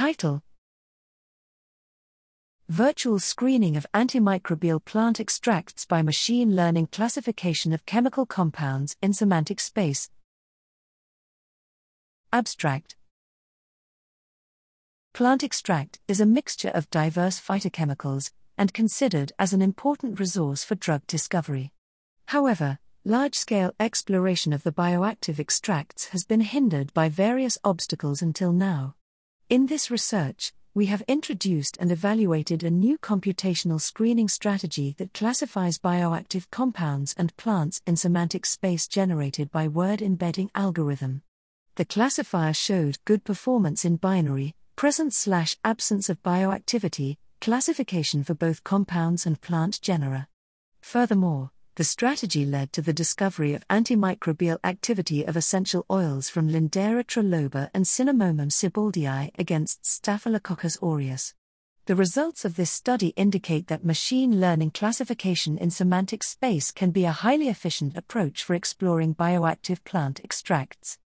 Title Virtual Screening of Antimicrobial Plant Extracts by Machine Learning Classification of Chemical Compounds in Semantic Space. Abstract Plant extract is a mixture of diverse phytochemicals and considered as an important resource for drug discovery. However, large scale exploration of the bioactive extracts has been hindered by various obstacles until now. In this research, we have introduced and evaluated a new computational screening strategy that classifies bioactive compounds and plants in semantic space generated by word embedding algorithm. The classifier showed good performance in binary, presence slash absence of bioactivity, classification for both compounds and plant genera. Furthermore, the strategy led to the discovery of antimicrobial activity of essential oils from Lindera triloba and Cinnamomum sieboldii against Staphylococcus aureus. The results of this study indicate that machine learning classification in semantic space can be a highly efficient approach for exploring bioactive plant extracts.